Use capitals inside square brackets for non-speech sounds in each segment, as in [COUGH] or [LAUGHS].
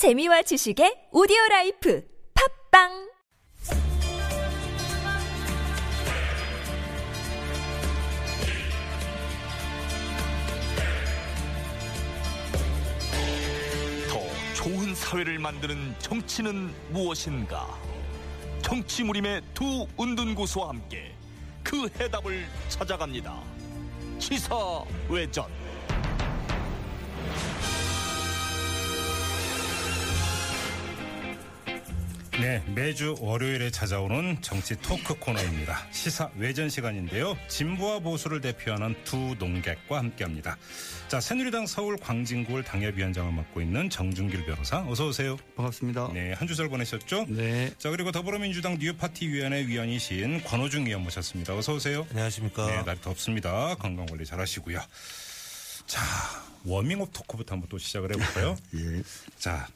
재미와 지식의 오디오 life 팟빵 더 좋은 사회를 만드는 정치는 무엇인가? 정치 무림의 두 은둔고수와 함께 그 해답을 찾아갑니다. 시사 외전. 네, 매주 월요일에 찾아오는 정치 토크 코너입니다. 시사 외전 시간인데요. 진보와 보수를 대표하는 두 농객과 함께합니다. 자, 새누리당 서울 광진구를 당협위원장을 맡고 있는 정준길 변호사, 어서 오세요. 반갑습니다. 네, 한 주절 보내셨죠? 네. 자, 그리고 더불어민주당 뉴파티위원회 위원이신 권호중 의원 모셨습니다. 어서 오세요. 안녕하십니까. 네, 날이 덥습니다. 건강 관리 잘하시고요. 자, 워밍업 토크부터 한번 또 시작을 해볼까요? [LAUGHS] 예. 자,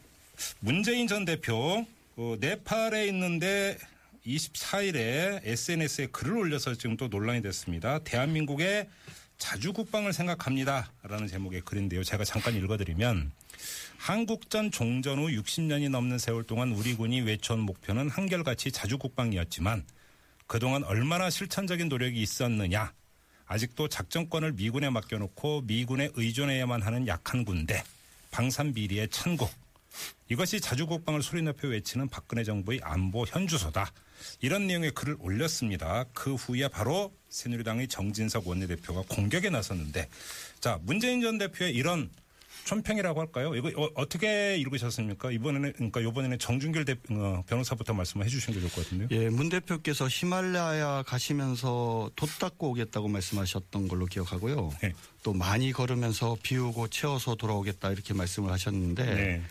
문재인 전 대표 어, 네팔에 있는데 24일에 SNS에 글을 올려서 지금 또 논란이 됐습니다. 대한민국의 자주 국방을 생각합니다 라는 제목의 글인데요. 제가 잠깐 읽어드리면 한국전 종전 후 60년이 넘는 세월 동안 우리 군이 외쳐온 목표는 한결같이 자주 국방이었지만 그동안 얼마나 실천적인 노력이 있었느냐. 아직도 작전권을 미군에 맡겨놓고 미군에 의존해야만 하는 약한 군대, 방산 비리의 천국. 이것이 자주국방을 소리높여 외치는 박근혜 정부의 안보 현주소다. 이런 내용의 글을 올렸습니다. 그 후에 바로 새누리당의 정진석 원내대표가 공격에 나섰는데 자 문재인 전 대표의 이런 촌평이라고 할까요? 이거 어, 떻게 읽으셨습니까? 이번에는 그러니까 이번에는 정준길 대, 어, 변호사부터 말씀을 해주시는 게 좋을 것 같은데요. 예, 문 대표께서 히말라야 가시면서 돛 닦고 오겠다고 말씀하셨던 걸로 기억하고요. 네. 또 많이 걸으면서 비우고 채워서 돌아오겠다 이렇게 말씀을 하셨는데 네.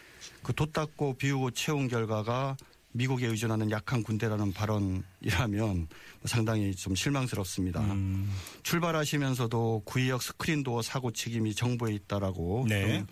그 돛 닦고 비우고 채운 결과가 미국에 의존하는 약한 군대라는 발언이라면 상당히 좀 실망스럽습니다. 음, 출발하시면서도 구의역 스크린 도어 사고 책임이 정부에 있다라고 네. 좀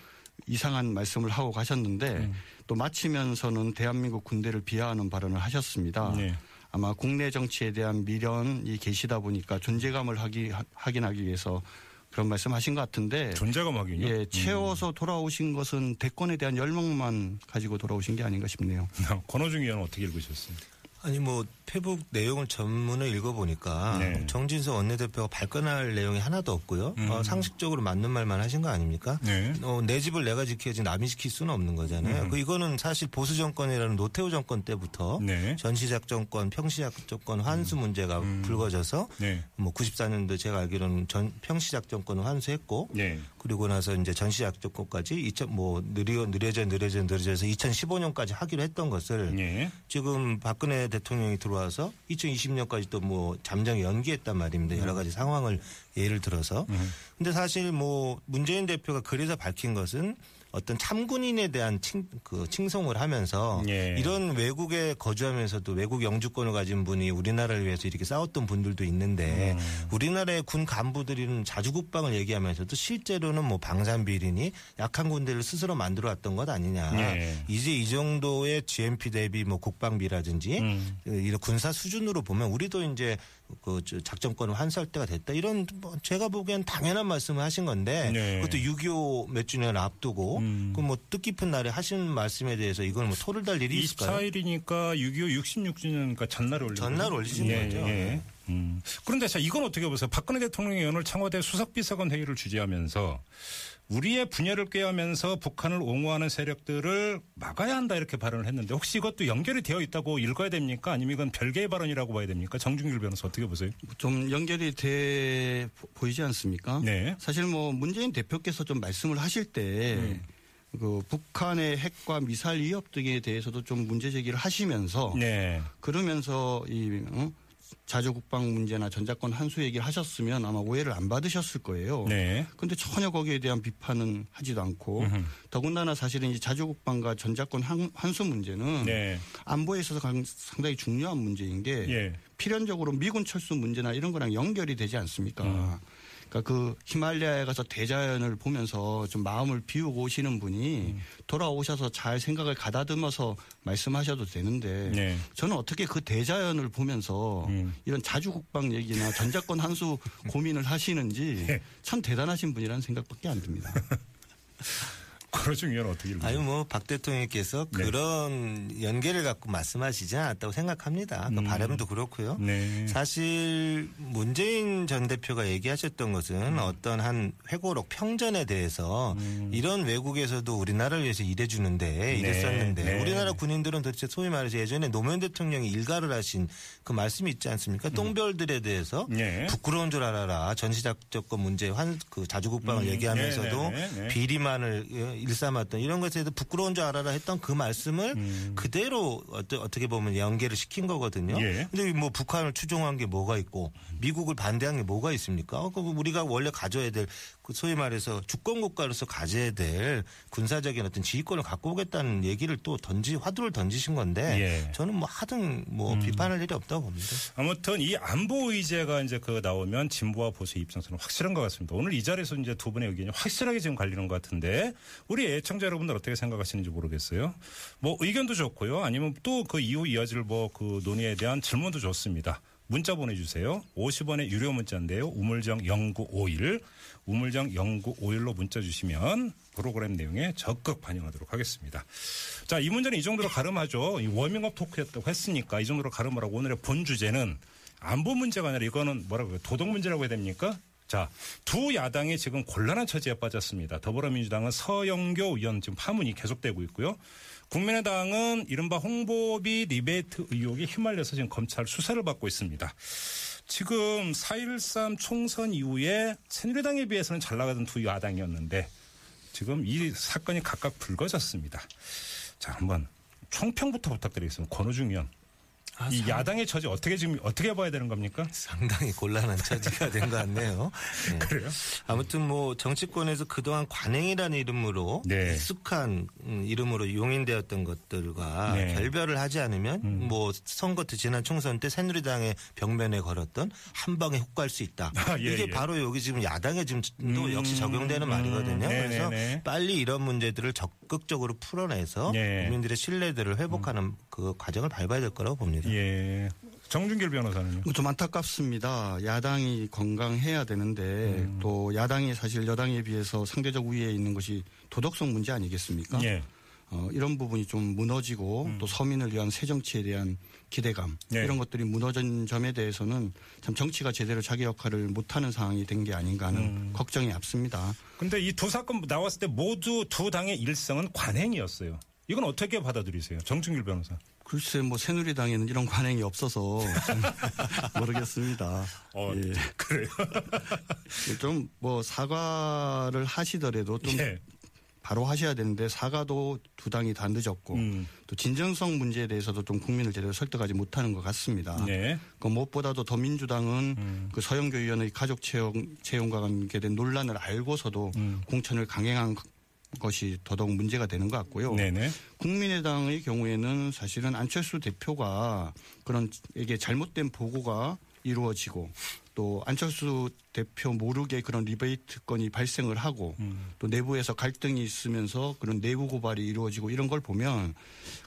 이상한 말씀을 하고 가셨는데 음. 또 마치면서는 대한민국 군대를 비하하는 발언을 하셨습니다. 네. 아마 국내 정치에 대한 미련이 계시다 보니까 존재감을 하기, 하- 확인하기 위해서 그런 말씀하신 것 같은데 존재감 확인요. 예, 채워서 돌아오신 것은 대권에 대한 열망만 가지고 돌아오신 게 아닌가 싶네요. 음. [LAUGHS] 권호중 의원은 어떻게 읽으셨어요? 아니 뭐 페북 내용을 전문을 읽어보니까 네. 정진석 원내대표가 발끈할 내용이 하나도 없고요. 음. 어, 상식적으로 맞는 말만 하신 거 아닙니까? 네. 어, 내 집을 내가 지켜야지 남이 지킬 수는 없는 거잖아요. 음. 그 이거는 사실 보수 정권이라는 노태우 정권 때부터 네. 전시작전권, 평시작전권 환수 문제가 음. 불거져서 네. 뭐 94년도 제가 알기로는 전 평시작전권을 환수했고 네. 그리고 나서 이제 전시작전권까지 2000 뭐 느려 느려져 느려져 느려져서 2015년까지 하기로 했던 것을 네. 지금 박근혜 대통령이 들어와서 2020년까지 또 뭐 잠정 연기했단 말입니다. 여러 가지 상황을 예를 들어서. 음. 근데 사실 뭐 문재인 대표가 그래서 밝힌 것은 어떤 참군인에 대한 칭, 그 칭송을 하면서 예. 이런 외국에 거주하면서도 외국 영주권을 가진 분이 우리나라를 위해서 이렇게 싸웠던 분들도 있는데 음. 우리나라의 군 간부들은 자주국방을 얘기하면서도 실제로는 뭐 방산비리니 약한 군대를 스스로 만들어 왔던 것 아니냐. 예. 이제 이 정도의 GMP 대비 뭐 국방비라든지 음. 이런 군사 수준으로 보면 우리도 이제 그저 작전권을 환수할 때가 됐다. 이런 뭐 제가 보기엔 당연한 말씀을 하신 건데 네. 그것도 6.25 몇 주년 앞두고 음. 그뭐 뜻깊은 날에 하신 말씀에 대해서 이건 뭐 토를 달 일이 있을까요? 24일이니까 6.25 66주년이니까 전날 올린 전날? 올리신 예, 거죠. 예. 네. 음. 그런데 자 이건 어떻게 보세요? 박근혜 대통령이 오늘 청와대 수석비서관 회의를 주재하면서 우리의 분열을 꾀하면서 북한을 옹호하는 세력들을 막아야 한다 이렇게 발언을 했는데 혹시 이것도 연결이 되어 있다고 읽어야 됩니까? 아니면 이건 별개의 발언이라고 봐야 됩니까? 정준길 변호사 어떻게 보세요? 좀 연결이 돼 보이지 않습니까? 네. 사실 뭐 문재인 대표께서 좀 말씀을 하실 때 음. 그 북한의 핵과 미사일 위협 등에 대해서도 좀 문제 제기를 하시면서 네. 그러면서 이 어? 자주 국방 문제나 전자권 환수 얘기를 하셨으면 아마 오해를 안 받으셨을 거예요. 네. 근데 전혀 거기에 대한 비판은 하지도 않고 음흠. 더군다나 사실은 이 자주 국방과 전자권 환- 환수 문제는 네. 안보에 있어서 강- 상당히 중요한 문제인 게 예. 필연적으로 미군 철수 문제나 이런 거랑 연결이 되지 않습니까? 음. 그러니까 그 히말라야에 가서 대자연을 보면서 좀 마음을 비우고 오시는 분이 음. 돌아오셔서 잘 생각을 가다듬어서 말씀하셔도 되는데 네. 저는 어떻게 그 대자연을 보면서 음. 이런 자주국방 얘기나 전자권 한수 [LAUGHS] 고민을 하시는지 네. 참 대단하신 분이라는 생각밖에 안 듭니다. [LAUGHS] [LAUGHS] 권호중 의원 어떻게 읽으세요? 아니 뭐 박 대통령께서 네. 그런 연계를 갖고 말씀하시지 않았다고 생각합니다. 그 음. 바람도 그렇고요. 네. 사실 문재인 전 대표가 얘기하셨던 것은 어떤 한 회고록 평전에 대해서 이런 외국에서도 우리나라를 위해서 일해주는데 일했었는데 네. 우리나라 군인들은 도대체 소위 말해서 예전에 노무현 대통령이 일가를 하신 그 말씀이 있지 않습니까? 똥별들에 대해서 네. 부끄러운 줄 알아라 전시작전권 문제 환 그 자주국방을 음, 얘기하면서도 네, 네, 네. 비리만을 일삼았던 이런 것에 대해서 부끄러운 줄 알아라 했던 그 말씀을 음. 그대로 어떠- 어떻게 보면 연계를 시킨 거거든요. 예. 근데 뭐 북한을 추종한 게 뭐가 있고 미국을 반대한 게 뭐가 있습니까? 어, 그 우리가 원래 가져야 될그 소위 말해서 주권 국가로서 가져야 될 군사적인 어떤 지휘권을 갖고 오겠다는 얘기를 또 던지 화두를 던지신 건데 예. 음. 저는 뭐 하등 뭐 비판할 일이 없다고 봅니다. 아무튼 이 안보 의제가 이제 그 나오면 진보와 보수 입장에서는 확실한 것 같습니다. 오늘 이 자리에서 이제 두 분의 의견이 확실하게 지금 갈리는 것 같은데 우리 애청자 여러분들 어떻게 생각하시는지 모르겠어요. 뭐 의견도 좋고요. 아니면 또 그 이후 이어질 뭐 그 논의에 대한 질문도 좋습니다. 문자 보내주세요. 50원의 유료 문자인데요. 우물정 0951 우물정 0951로 문자 주시면 프로그램 내용에 적극 반영하도록 하겠습니다. 자, 이 문제는 이 정도로 가름하죠. 이 워밍업 토크였다고 했으니까 이 정도로 가름하라고 오늘의 본 주제는 안보 문제가 아니라 이거는 뭐라고 해요? 도덕 문제라고 해야 됩니까? 자, 두 야당이 지금 곤란한 처지에 빠졌습니다. 더불어민주당은 서영교 의원 지금 파문이 계속되고 있고요. 국민의당은 이른바 홍보비 리베이트 의혹에 휘말려서 지금 검찰 수사를 받고 있습니다. 지금 4.13 총선 이후에 새누리당에 비해서는 잘 나가던 두 야당이었는데 지금 이 사건이 각각 불거졌습니다. 자, 한번 총평부터 부탁드리겠습니다. 권호중 의원. 아, 이 야당의 처지 어떻게 지금 어떻게 봐야 되는 겁니까? 상당히 곤란한 처지가 된 것 같네요. [LAUGHS] 네. 그래요? 아무튼 뭐 정치권에서 그동안 관행이라는 이름으로 네. 익숙한 음, 이름으로 용인되었던 것들과 네. 결별을 하지 않으면 음. 뭐 선거 때 지난 총선 때 새누리당의 벽면에 걸었던 한 방에 훅 갈 수 있다. 아, 예, 이게 예. 바로 여기 지금 야당에 지금 또 음, 역시 적용되는 말이거든요. 네, 그래서 네, 네. 빨리 이런 문제들을 적극적으로 풀어내서 예. 국민들의 신뢰들을 회복하는 그 과정을 밟아야 될 거라고 봅니다. 예. 정준길 변호사는요? 좀 안타깝습니다. 야당이 건강해야 되는데 음. 또 야당이 사실 여당에 비해서 상대적 우위에 있는 것이 도덕성 문제 아니겠습니까? 예. 어, 이런 부분이 좀 무너지고 음. 또 서민을 위한 새 정치에 대한 기대감 네. 이런 것들이 무너진 점에 대해서는 참 정치가 제대로 자기 역할을 못하는 상황이 된 게 아닌가 하는 음. 걱정이 앞섭니다. 근데 이 두 사건 나왔을 때 모두 두 당의 일성은 관행이었어요. 이건 어떻게 받아들이세요? 정준길 변호사. 글쎄 뭐 새누리당에는 이런 관행이 없어서 좀 [LAUGHS] 모르겠습니다. 어, 예. 그래요? [LAUGHS] 좀 뭐 사과를 하시더라도 좀 예. 바로 하셔야 되는데 사과도 두 당이 다 늦었고 음. 또 진정성 문제에 대해서도 좀 국민을 제대로 설득하지 못하는 것 같습니다. 네. 그 무엇보다도 더민주당은 음. 그 서영교 의원의 가족 채용, 채용과 관계된 논란을 알고서도 음. 공천을 강행한 것이 더더욱 문제가 되는 것 같고요. 네네. 국민의당의 경우에는 사실은 안철수 대표가 그런 이게 잘못된 보고가 이루어지고 또 안철수 대표 모르게 그런 리베이트 건이 발생을 하고 음. 또 내부에서 갈등이 있으면서 그런 내부 고발이 이루어지고 이런 걸 보면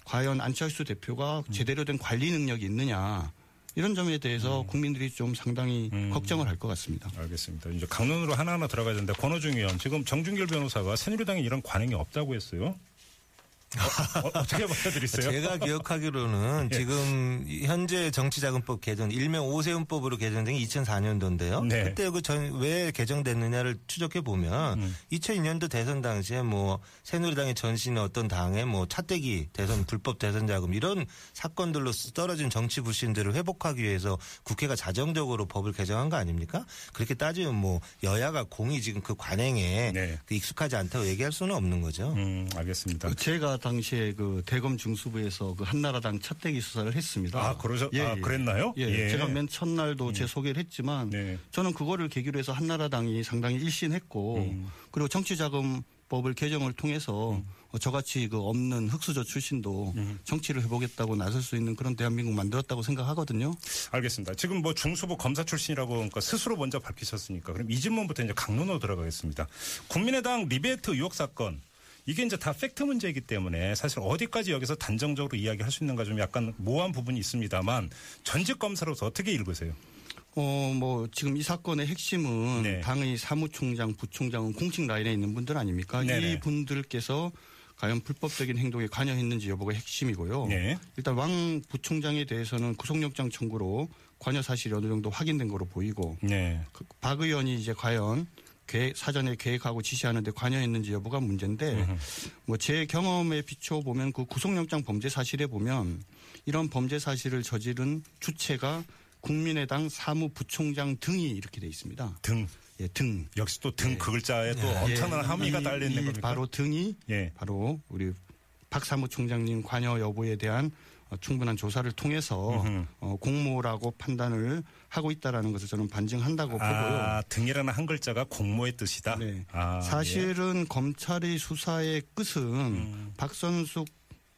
과연 안철수 대표가 음. 제대로 된 관리 능력이 있느냐 이런 점에 대해서 국민들이 좀 상당히 음. 걱정을 할 것 같습니다. 알겠습니다. 이제 강론으로 하나하나 들어가야 되는데 권호중 의원 지금 정준길 변호사가 새누리당에 이런 관행이 없다고 했어요. 어, 떻게 받아들이세요? 제가 기억하기로는 예. 지금 현재 정치자금법 개정 일명 오세훈법으로 개정된 게 2004년도인데요. 네. 그때 그왜 개정됐느냐를 추적해 보면 음. 2002년도 대선 당시에 뭐 새누리당의 전신의 어떤 당의 뭐 차떼기 대선 불법 대선 자금 이런 사건들로 떨어진 정치 불신들을 회복하기 위해서 국회가 자정적으로 법을 개정한 거 아닙니까? 그렇게 따지면 뭐 여야가 공이 지금 그 관행에 네. 그 익숙하지 않다고 얘기할 수는 없는 거죠. 음, 알겠습니다. 그 제가 당시에 그 대검 중수부에서 그 한나라당 차떼기 수사를 했습니다. 아, 그러셔, 아, 그랬나요? 예, 제가 맨 첫날도 제 소개를 했지만 네. 저는 그거를 계기로 해서 한나라당이 상당히 일신했고 음. 그리고 정치자금 법을 개정을 통해서 어, 저같이 그 없는 흑수저 출신도 음. 정치를 해보겠다고 나설 수 있는 그런 대한민국 만들었다고 생각하거든요. 알겠습니다. 지금 뭐 중수부 검사 출신이라고 그러니까 스스로 먼저 밝히셨으니까 그럼 이 질문부터 이제 각론으로 들어가겠습니다. 국민의당 리베이트 의혹 사건 이게 이제 다 팩트 문제이기 때문에 사실 어디까지 여기서 단정적으로 이야기할 수 있는가 좀 약간 모호한 부분이 있습니다만 전직 검사로서 어떻게 읽으세요? 어, 뭐, 지금 이 사건의 핵심은 네. 당의 사무총장, 부총장은 공식 라인에 있는 분들 아닙니까? 네네. 이 분들께서 과연 불법적인 행동에 관여했는지 여부가 핵심이고요. 네. 일단 왕 부총장에 대해서는 구속영장 청구로 관여 사실이 어느 정도 확인된 거로 보이고 네. 그- 박 의원이 이제 과연 계획, 사전에 계획하고 지시하는데 관여했는지 여부가 문제인데 뭐 제 경험에 비춰 보면 그 구속영장 범죄 사실에 보면 이런 범죄 사실을 저지른 주체가 국민의당 사무부총장 등이 이렇게 돼 있습니다. 등. 예, 등. 역시 또 등그 글자에 또 예, 엄청난 함의가 이- 달려 있는 이 겁니까? 바로 등이 예. 바로 우리 박 사무총장님 관여 여부에 대한 어, 충분한 조사를 통해서 음흠. 어, 공모라고 판단을 하고 있다라는 것을 저는 반증한다고 보고요. 아, 등이라는 한 글자가 공모의 뜻이다. 네. 아, 사실은 검찰의 수사의 끝은 음. 박선숙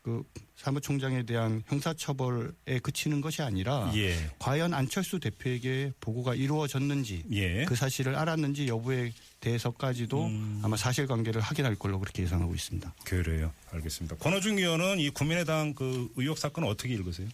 그 사무총장에 대한 형사처벌에 그치는 것이 아니라 예. 예. 과연 안철수 대표에게 보고가 이루어졌는지 예. 그 사실을 알았는지 여부에 대해서까지도 음. 아마 사실관계를 확인할 걸로 그렇게 예상하고 있습니다. 그래요. 알겠습니다. 권호중 의원은 이 국민의당 그 의혹 사건을 어떻게 읽으세요?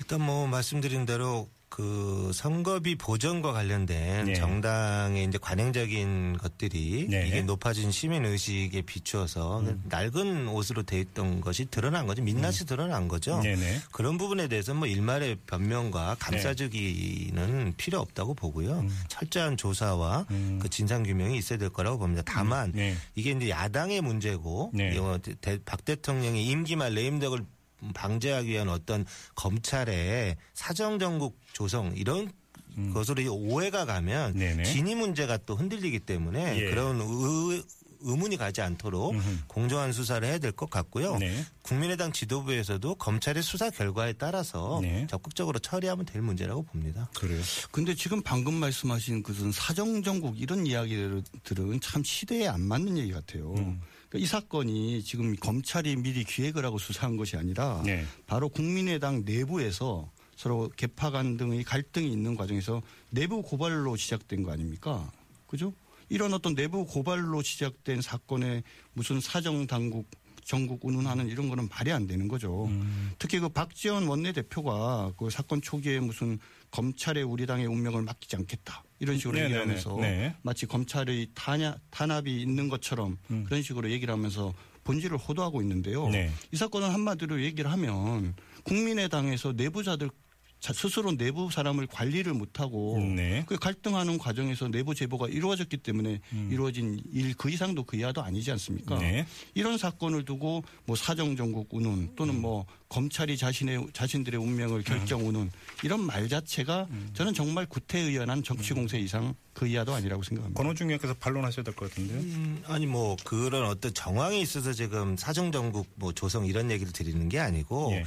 일단 뭐 말씀드린 대로 그 선거비 보전과 관련된 네. 정당의 이제 관행적인 것들이 네. 음. 이게 높아진 시민 의식에 비추어서 낡은 옷으로 돼 있던 것이 드러난 거죠. 민낯이 드러난 거죠. 음. 네네. 그런 부분에 대해서 뭐 일말의 변명과 감싸주기는 필요 없다고 보고요. 철저한 조사와 음. 그 진상 규명이 있어야 될 거라고 봅니다. 다만 네. 이게 이제 야당의 문제고 네. 박 대통령이 임기 말 레임덕을 방지하기 위한 어떤 검찰의 사정정국 조성 이런 것으로 이 오해가 가면 음. 네네. 진위 문제가 또 흔들리기 때문에 예. 그런 의, 의문이 가지 않도록 음흠. 공정한 수사를 해야 될 것 같고요. 네. 국민의당 지도부에서도 검찰의 수사 결과에 따라서 네. 적극적으로 처리하면 될 문제라고 봅니다. 그래요. 근데 지금 방금 말씀하신 그슨 사정정국 이런 이야기들은 참 시대에 안 맞는 얘기 같아요. 음. 이 사건이 지금 검찰이 미리 기획을 하고 수사한 것이 아니라 네. 바로 국민의당 내부에서 서로 개파 간 등의 갈등이 있는 과정에서 내부 고발로 시작된 거 아닙니까? 그죠? 이런 어떤 내부 고발로 시작된 사건에 무슨 사정 당국 전국 운운하는 이런 거는 말이 안 되는 거죠. 음. 특히 그 박지원 원내대표가 그 사건 초기에 무슨 검찰의 우리 당의 운명을 맡기지 않겠다. 이런 식으로 네네네. 얘기하면서 네. 마치 검찰의 탄압, 탄압이 있는 것처럼 음. 그런 식으로 얘기를 하면서 본질을 호도하고 있는데요. 네. 이 사건은 한마디로 얘기를 하면 국민의당에서 내부자들 자- 스스로 내부 사람을 관리를 못하고 네. 그 갈등하는 과정에서 내부 제보가 이루어졌기 때문에 이루어진 일 그 이상도 그 이하도 아니지 않습니까? 음. 네. 이런 사건을 두고 뭐 사정정국 운운 또는 음. 뭐 검찰이 자신의 자신들의 운명을 결정 운운 이런 말 자체가 음. 저는 정말 구태의연한 정치 공세 이상 그 이하도 아니라고 생각합니다. 권호중 의원께서 반론하셔야 될 것 같은데요. 음, 아니 뭐 그런 어떤 정황이 있어서 지금 사정정국 뭐 조성 이런 얘기를 드리는 게 아니고 예.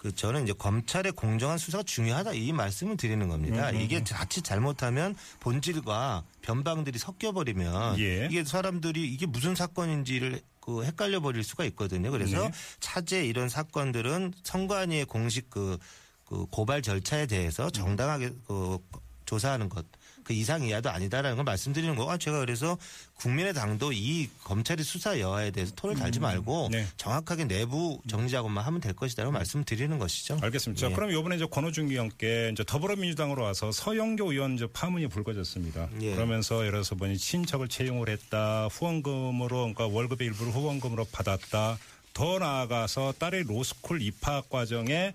그 저는 이제 검찰의 공정한 수사가 중요하다 이 말씀을 드리는 겁니다. 음, 음, 이게 자칫 잘못하면 본질과 변방들이 섞여버리면 예. 이게 사람들이 이게 무슨 사건인지를 그 헷갈려 버릴 수가 있거든요. 그래서 네. 차제 이런 사건들은 선관위의 공식 그, 그 고발 절차에 대해서 정당하게 그 조사하는 것. 그 이상 이하도 아니다라는 걸 말씀드리는 거고 아, 제가 그래서 국민의당도 이 검찰의 수사 여하에 대해서 톤을 달지 말고 네. 정확하게 내부 정리 작업만 하면 될 것이다라고 말씀드리는 것이죠. 알겠습니다. 자, 예. 그럼 이번에 이제 권호중 의원께 이제 더불어민주당으로 와서 서영교 의원 이제 파문이 불거졌습니다. 예. 그러면서 예를 들어서 보니 친척을 채용을 했다, 후원금으로 그러니까 월급의 일부를 후원금으로 받았다. 더 나아가서 딸의 로스쿨 입학 과정에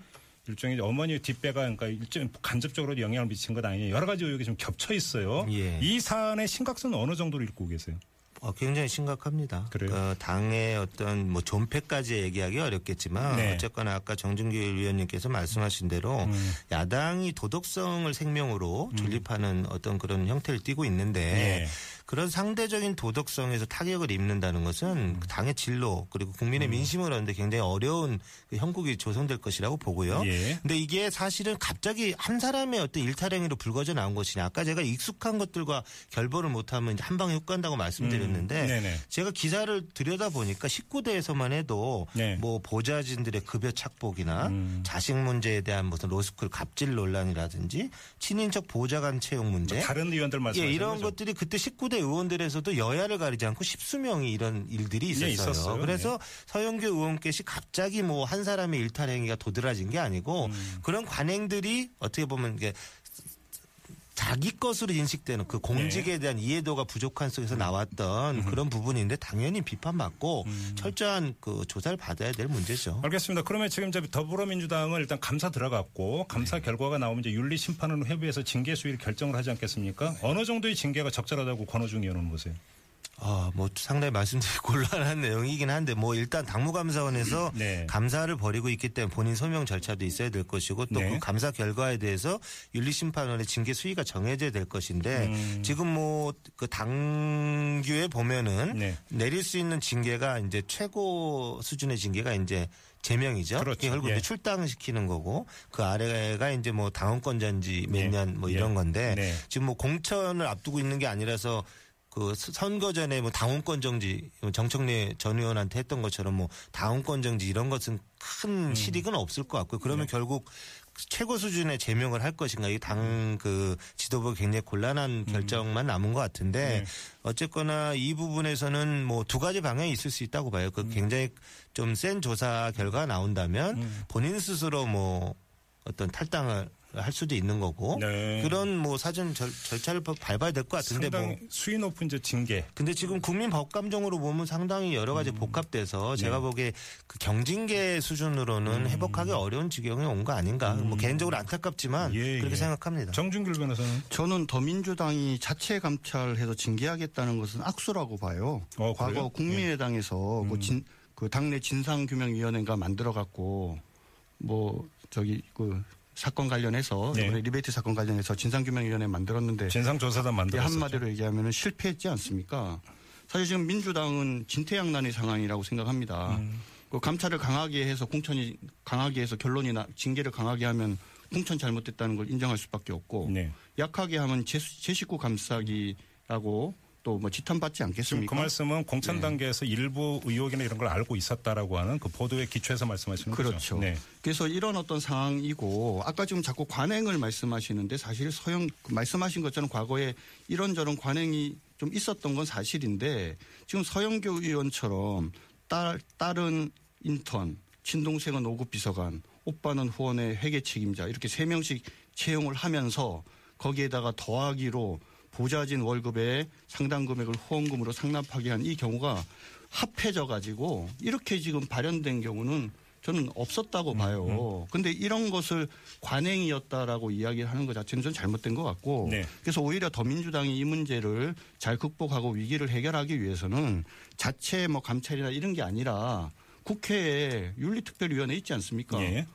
일종의 어머니 뒷배가 그러니까 일종 간접적으로 영향을 미친 것 아니냐 여러 가지 의혹이 좀 겹쳐 있어요. 예. 이 사안의 심각성은 어느 정도로 읽고 계세요? 어, 굉장히 심각합니다. 그래요? 어, 당의 어떤 뭐 존폐까지 얘기하기 어렵겠지만 네. 어쨌거나 아까 정준길 위원님께서 말씀하신 대로 음. 야당이 도덕성을 생명으로 존립하는 어떤 그런 형태를 띠고 있는데 예. 그런 상대적인 도덕성에서 타격을 입는다는 것은 음. 그 당의 진로 그리고 국민의 민심을 얻는데 굉장히 어려운 그 형국이 조성될 것이라고 보고요. 예. 근데 이게 사실은 갑자기 한 사람의 어떤 일탈행위로 불거져 나온 것이냐. 아까 제가 익숙한 것들과 결벌을 못하면 한 방에 훅 간다고 말씀드렸는데 음. 제가 기사를 들여다 보니까 19대에서만 해도 네. 뭐 보좌진들의 급여 착복이나 음. 자식 문제에 대한 무슨 로스쿨 갑질 논란이라든지 친인척 보좌관 채용 문제 다른 의원들 예, 말씀하시는 이런 거죠? 것들이 그때 19대 의원들에서도 여야를 가리지 않고 십수명이 이런 일들이 있었어요. 네, 있었어요. 그래서 서영교 의원께서 갑자기 뭐 한 사람의 일탈 행위가 도드라진 게 아니고 음. 그런 관행들이 어떻게 보면 이게 자기 것으로 인식되는 그 공직에 네. 대한 이해도가 부족한 속에서 음. 나왔던 그런 부분인데 당연히 비판받고 철저한 그 조사를 받아야 될 문제죠. 알겠습니다. 그러면 지금 이제 더불어민주당은 일단 감사 들어갔고 감사 결과가 나오면 이제 윤리 심판은 회부해서 징계 수위를 결정을 하지 않겠습니까? 어느 정도의 징계가 적절하다고 권호중 의원은 보세요. 아, 뭐 상당히 말씀드리기 [LAUGHS] 곤란한 내용이긴 한데 뭐 일단 당무감사원에서 [CLEARS THROAT] 네. 감사를 벌이고 있기 때문에 본인 소명 절차도 있어야 될 것이고 또그 네. 감사 결과에 대해서 윤리심판원의 징계 수위가 정해져야 될 것인데 음. 지금 뭐 그 당규에 보면은 네. 내릴 수 있는 징계가 이제 최고 수준의 징계가 이제 제명이죠. 그렇죠. 결국 예. 출당시키는 거고 그 아래가 이제 뭐 당원권 전지 몇 네. 년뭐 예. 이런 건데 네. 지금 뭐 공천을 앞두고 있는 게 아니라서 그 스- 선거 전에 뭐 당원권 정지 정청래 전 의원한테 했던 것처럼 뭐 당원권 정지 이런 것은 큰 실익은 없을 것 같고요. 그러면 결국 최고 수준의 제명을 할 것인가 이 당 그 지도부 굉장히 곤란한 결정만 남은 것 같은데 네. 어쨌거나 이 부분에서는 뭐 두 가지 방향이 있을 수 있다고 봐요. 그 굉장히 좀 센 조사 결과가 나온다면 본인 스스로 뭐 어떤 탈당을 할 수도 있는 거고 네. 그런 뭐 사전 절, 절차를 밟- 밟아야 될 것 같은데 뭐 상당히 수위 높은 이제 징계. 근데 지금 국민 법감정으로 보면 상당히 여러 가지 복합돼서 제가 보기에 그 경징계 수준으로는 회복하기 어려운 지경에 온 거 아닌가. 뭐 개인적으로 안타깝지만 예, 그렇게 예. 생각합니다. 정준길 변호사는 저는 더민주당이 자체 감찰해서 징계하겠다는 것은 악수라고 봐요. 어? 과거 국민의당에서 음. 그, 진, 그 당내 진상규명위원회가 만들어 갖고 뭐 저기 그 사건 관련해서 네. 이번에 리베이트 사건 관련해서 진상규명위원회 만들었는데 진상조사단 이게 만들었었죠. 한마디로 얘기하면 실패했지 않습니까? 사실 지금 민주당은 진퇴양난의 상황이라고 생각합니다. 음. 그 감찰을 강하게 해서 공천이 강하게 해서 결론이 나 징계를 강하게 하면 공천 잘못됐다는 걸 인정할 수밖에 없고 네. 약하게 하면 제, 제 식구 감싸기라고 또 뭐 지탄받지 않겠습니까? 그 말씀은 공천 네. 단계에서 일부 의혹이나 이런 걸 알고 있었다라고 하는 그 보도에 기초해서 말씀하시는 그렇죠. 거죠. 네. 그래서 이런 어떤 상황이고 아까 지금 자꾸 관행을 말씀하시는데 사실 서영 그 말씀하신 것처럼 과거에 이런저런 관행이 좀 있었던 건 사실인데 지금 서영교 의원처럼 딸 딸은 인턴, 친동생은 5급 비서관, 오빠는 후원의 회계 책임자 이렇게 세 명씩 채용을 하면서 거기에다가 더하기로 보좌진 월급의 상당 금액을 후원금으로 상납하게 한 이 경우가 합해져 가지고 이렇게 지금 발현된 경우는 저는 없었다고 음, 봐요. 근데 이런 것을 관행이었다라고 이야기를 하는 것 자체는 좀 잘못된 것 같고 네. 그래서 오히려 더민주당이 이 문제를 잘 극복하고 위기를 해결하기 위해서는 자체 뭐 감찰이나 이런 게 아니라 국회에 윤리특별위원회 있지 않습니까? 예.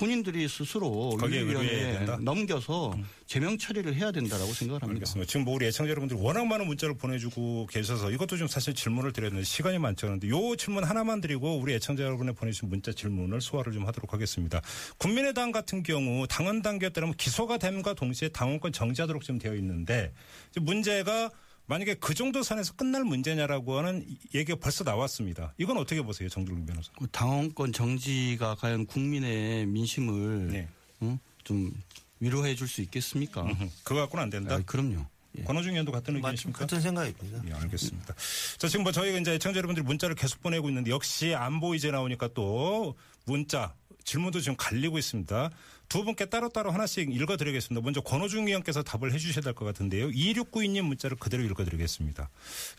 본인들이 스스로 윤리위원회에 된다? 넘겨서 제명 처리를 해야 된다라고 생각을 합니다. 알겠습니다. 지금 뭐 우리 애청자 여러분들이 워낙 많은 문자를 보내주고 계셔서 이것도 좀 사실 질문을 드렸는데 시간이 많지 않은데 요 질문 하나만 드리고 우리 애청자 여러분이 보내주신 문자 질문을 소화를 좀 하도록 하겠습니다. 국민의당 같은 경우 당원 단계에 따르면 기소가 됨과 동시에 당원권 정지하도록 지금 되어 있는데 문제가 만약에 그 정도 선에서 끝날 문제냐라고 하는 얘기가 벌써 나왔습니다. 이건 어떻게 보세요, 정준근 변호사? 그 당원권 정지가 과연 국민의 민심을 네. 어? 좀 위로해 줄 수 있겠습니까? 그거 갖고는 안 된다. 아, 그럼요. 예. 권호중 의원도 같은 맞- 의견이십니까? 같은 생각입니다. 예, 알겠습니다. 자, 지금 뭐 저희가 이제 애청자 여러분들이 문자를 계속 보내고 있는데 역시 안보 이제 나오니까 또 문자, 질문도 지금 갈리고 있습니다. 두 분께 따로따로 하나씩 읽어드리겠습니다. 먼저 권호중 의원께서 답을 해주셔야 될 것 같은데요. 2692님 문자를 그대로 읽어드리겠습니다.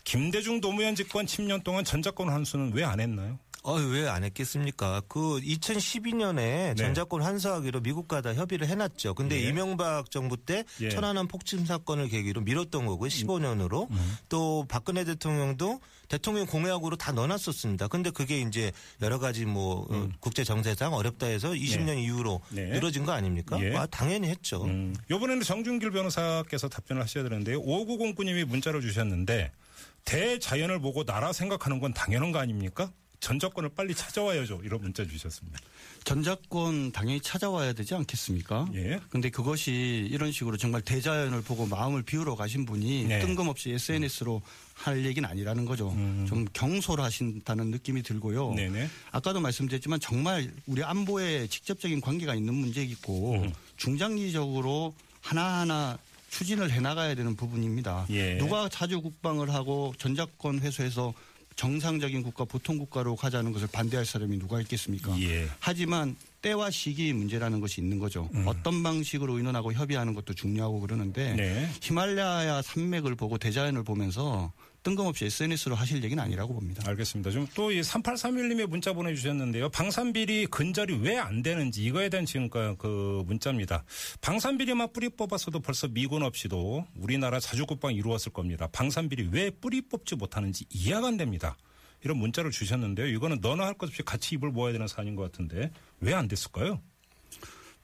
김대중 노무현 집권 10년 동안 전작권 환수는 왜 안 했나요? 어, 왜 안 했겠습니까? 그 2012년에 네. 전자권 환수하기로 미국과 다 협의를 해놨죠. 근데 예. 이명박 정부 때 예. 천안함 폭침 사건을 계기로 미뤘던 거고요. 15년으로. 또 박근혜 대통령도 대통령 공약으로 다 넣어놨었습니다. 근데 그게 이제 여러 가지 뭐 어, 국제 정세상 어렵다 해서 20년 이후로 네. 늘어진 거 아닙니까? 예. 아, 당연히 했죠. 음, 이번에는 정준길 변호사께서 답변을 하셔야 되는데요. 5909님이 문자를 주셨는데 대자연을 보고 나라 생각하는 건 당연한 거 아닙니까? 전적권을 빨리 찾아와야죠. 이런 문자 주셨습니다. 전작권 당연히 찾아와야 되지 않겠습니까? 예. 근데 그것이 이런 식으로 정말 대자연을 보고 마음을 비우러 가신 분이 네. 뜬금없이 SNS로 할 얘기는 아니라는 거죠. 좀 경솔하신다는 느낌이 들고요. 음. 네네. 아까도 말씀드렸지만 정말 우리 안보에 직접적인 관계가 있는 문제이고 음. 중장기적으로 하나하나 추진을 해나가야 되는 부분입니다. 예. 누가 자주 국방을 하고 전작권 회수해서 정상적인 국가, 보통 국가로 가자는 것을 반대할 사람이 누가 있겠습니까? 예. 하지만 때와 시기의 문제라는 것이 있는 거죠. 어떤 방식으로 의논하고 협의하는 것도 중요하고 그러는데 네. 히말라야 산맥을 보고 대자연을 보면서 뜬금없이 SNS로 하실 얘기는 아니라고 봅니다. 알겠습니다. 좀또이 3831님의 문자 보내주셨는데요. 방산비리 근절이 왜 안 되는지 이거에 대한 지금 그- 그 문자입니다. 방산비리만 뿌리 뽑았어도 벌써 미군 없이도 우리나라 자주국방 이루었을 겁니다. 방산비리 왜 뿌리 뽑지 못하는지 이해가 안 됩니다. 이런 문자를 주셨는데요. 이거는 너나 할 것 없이 같이 입을 모아야 되는 사안인 것 같은데 왜 안 됐을까요?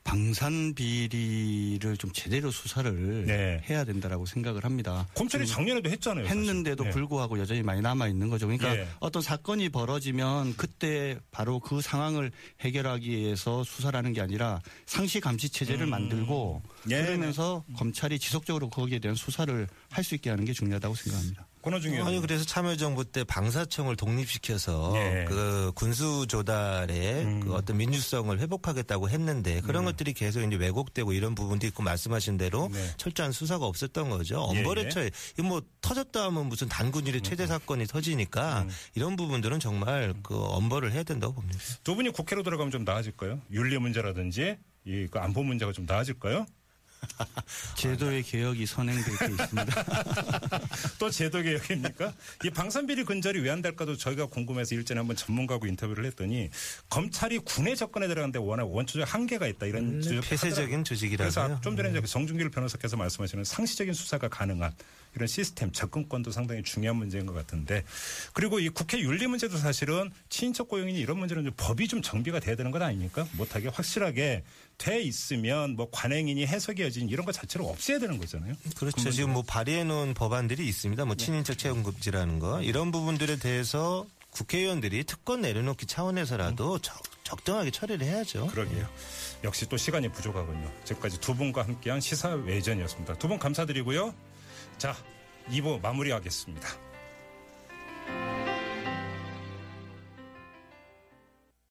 방산 비리를 좀 제대로 수사를 네. 해야 된다라고 생각을 합니다. 검찰이 작년에도 했잖아요. 했는데도 네. 불구하고 여전히 많이 남아 있는 거죠. 그러니까 예. 어떤 사건이 벌어지면 그때 바로 그 상황을 해결하기 위해서 수사를 하는 게 아니라 상시 감시 체제를 만들고 음. 예. 그러면서 검찰이 지속적으로 거기에 대한 수사를 할 수 있게 하는 게 중요하다고 생각합니다. 권호중 의원. 아니 그래서 참여정부 때 방사청을 독립시켜서 예. 그 군수 조달의 음. 그 어떤 민주성을 회복하겠다고 했는데 그런 것들이 계속 이제 왜곡되고 이런 부분도 있고 말씀하신 대로 네. 철저한 수사가 없었던 거죠. 예, 예. 엄벌의 이거 뭐 터졌다 하면 무슨 단군일의 최대 사건이 터지니까 음. 이런 부분들은 정말 그 엄벌을 해야 된다고 봅니다. 두 분이 국회로 들어가면 좀 나아질까요? 윤리 문제라든지 이그 안보 문제가 좀 나아질까요? [LAUGHS] 제도의 개혁이 선행될 게 있습니다. [LAUGHS] 또 제도 개혁입니까? 이 방산비리 근절이 왜 안 될까도 저희가 궁금해서 일전에 한번 전문가하고 인터뷰를 했더니 검찰이 군에 접근해 들어가는데 워낙 원초적 한계가 있다 이런 음, 폐쇄적인. 그래서 좀 전에 이제 정준길 변호사께서 말씀하시는 상시적인 수사가 가능한 이런 시스템 접근권도 상당히 중요한 문제인 것 같은데 그리고 이 국회 윤리 문제도 사실은 친인척 고용이니 이런 문제는 좀 법이 좀 정비가 돼야 되는 것 아닙니까? 못하게 확실하게 돼 있으면 뭐 관행이니 해석이 여진 이런 것 자체를 없애야 되는 거잖아요. 그렇죠. 지금 뭐 발의해 놓은 법안들이 있습니다. 뭐 친인척 채용 금지라는 거 이런 부분들에 대해서 국회의원들이 특권 내려놓기 차원에서라도 적, 적당하게 처리를 해야죠. 그러게요. 역시 또 시간이 부족하군요. 지금까지 두 분과 함께한 시사 외전이었습니다. 두 분 감사드리고요. 자, 2부 마무리하겠습니다.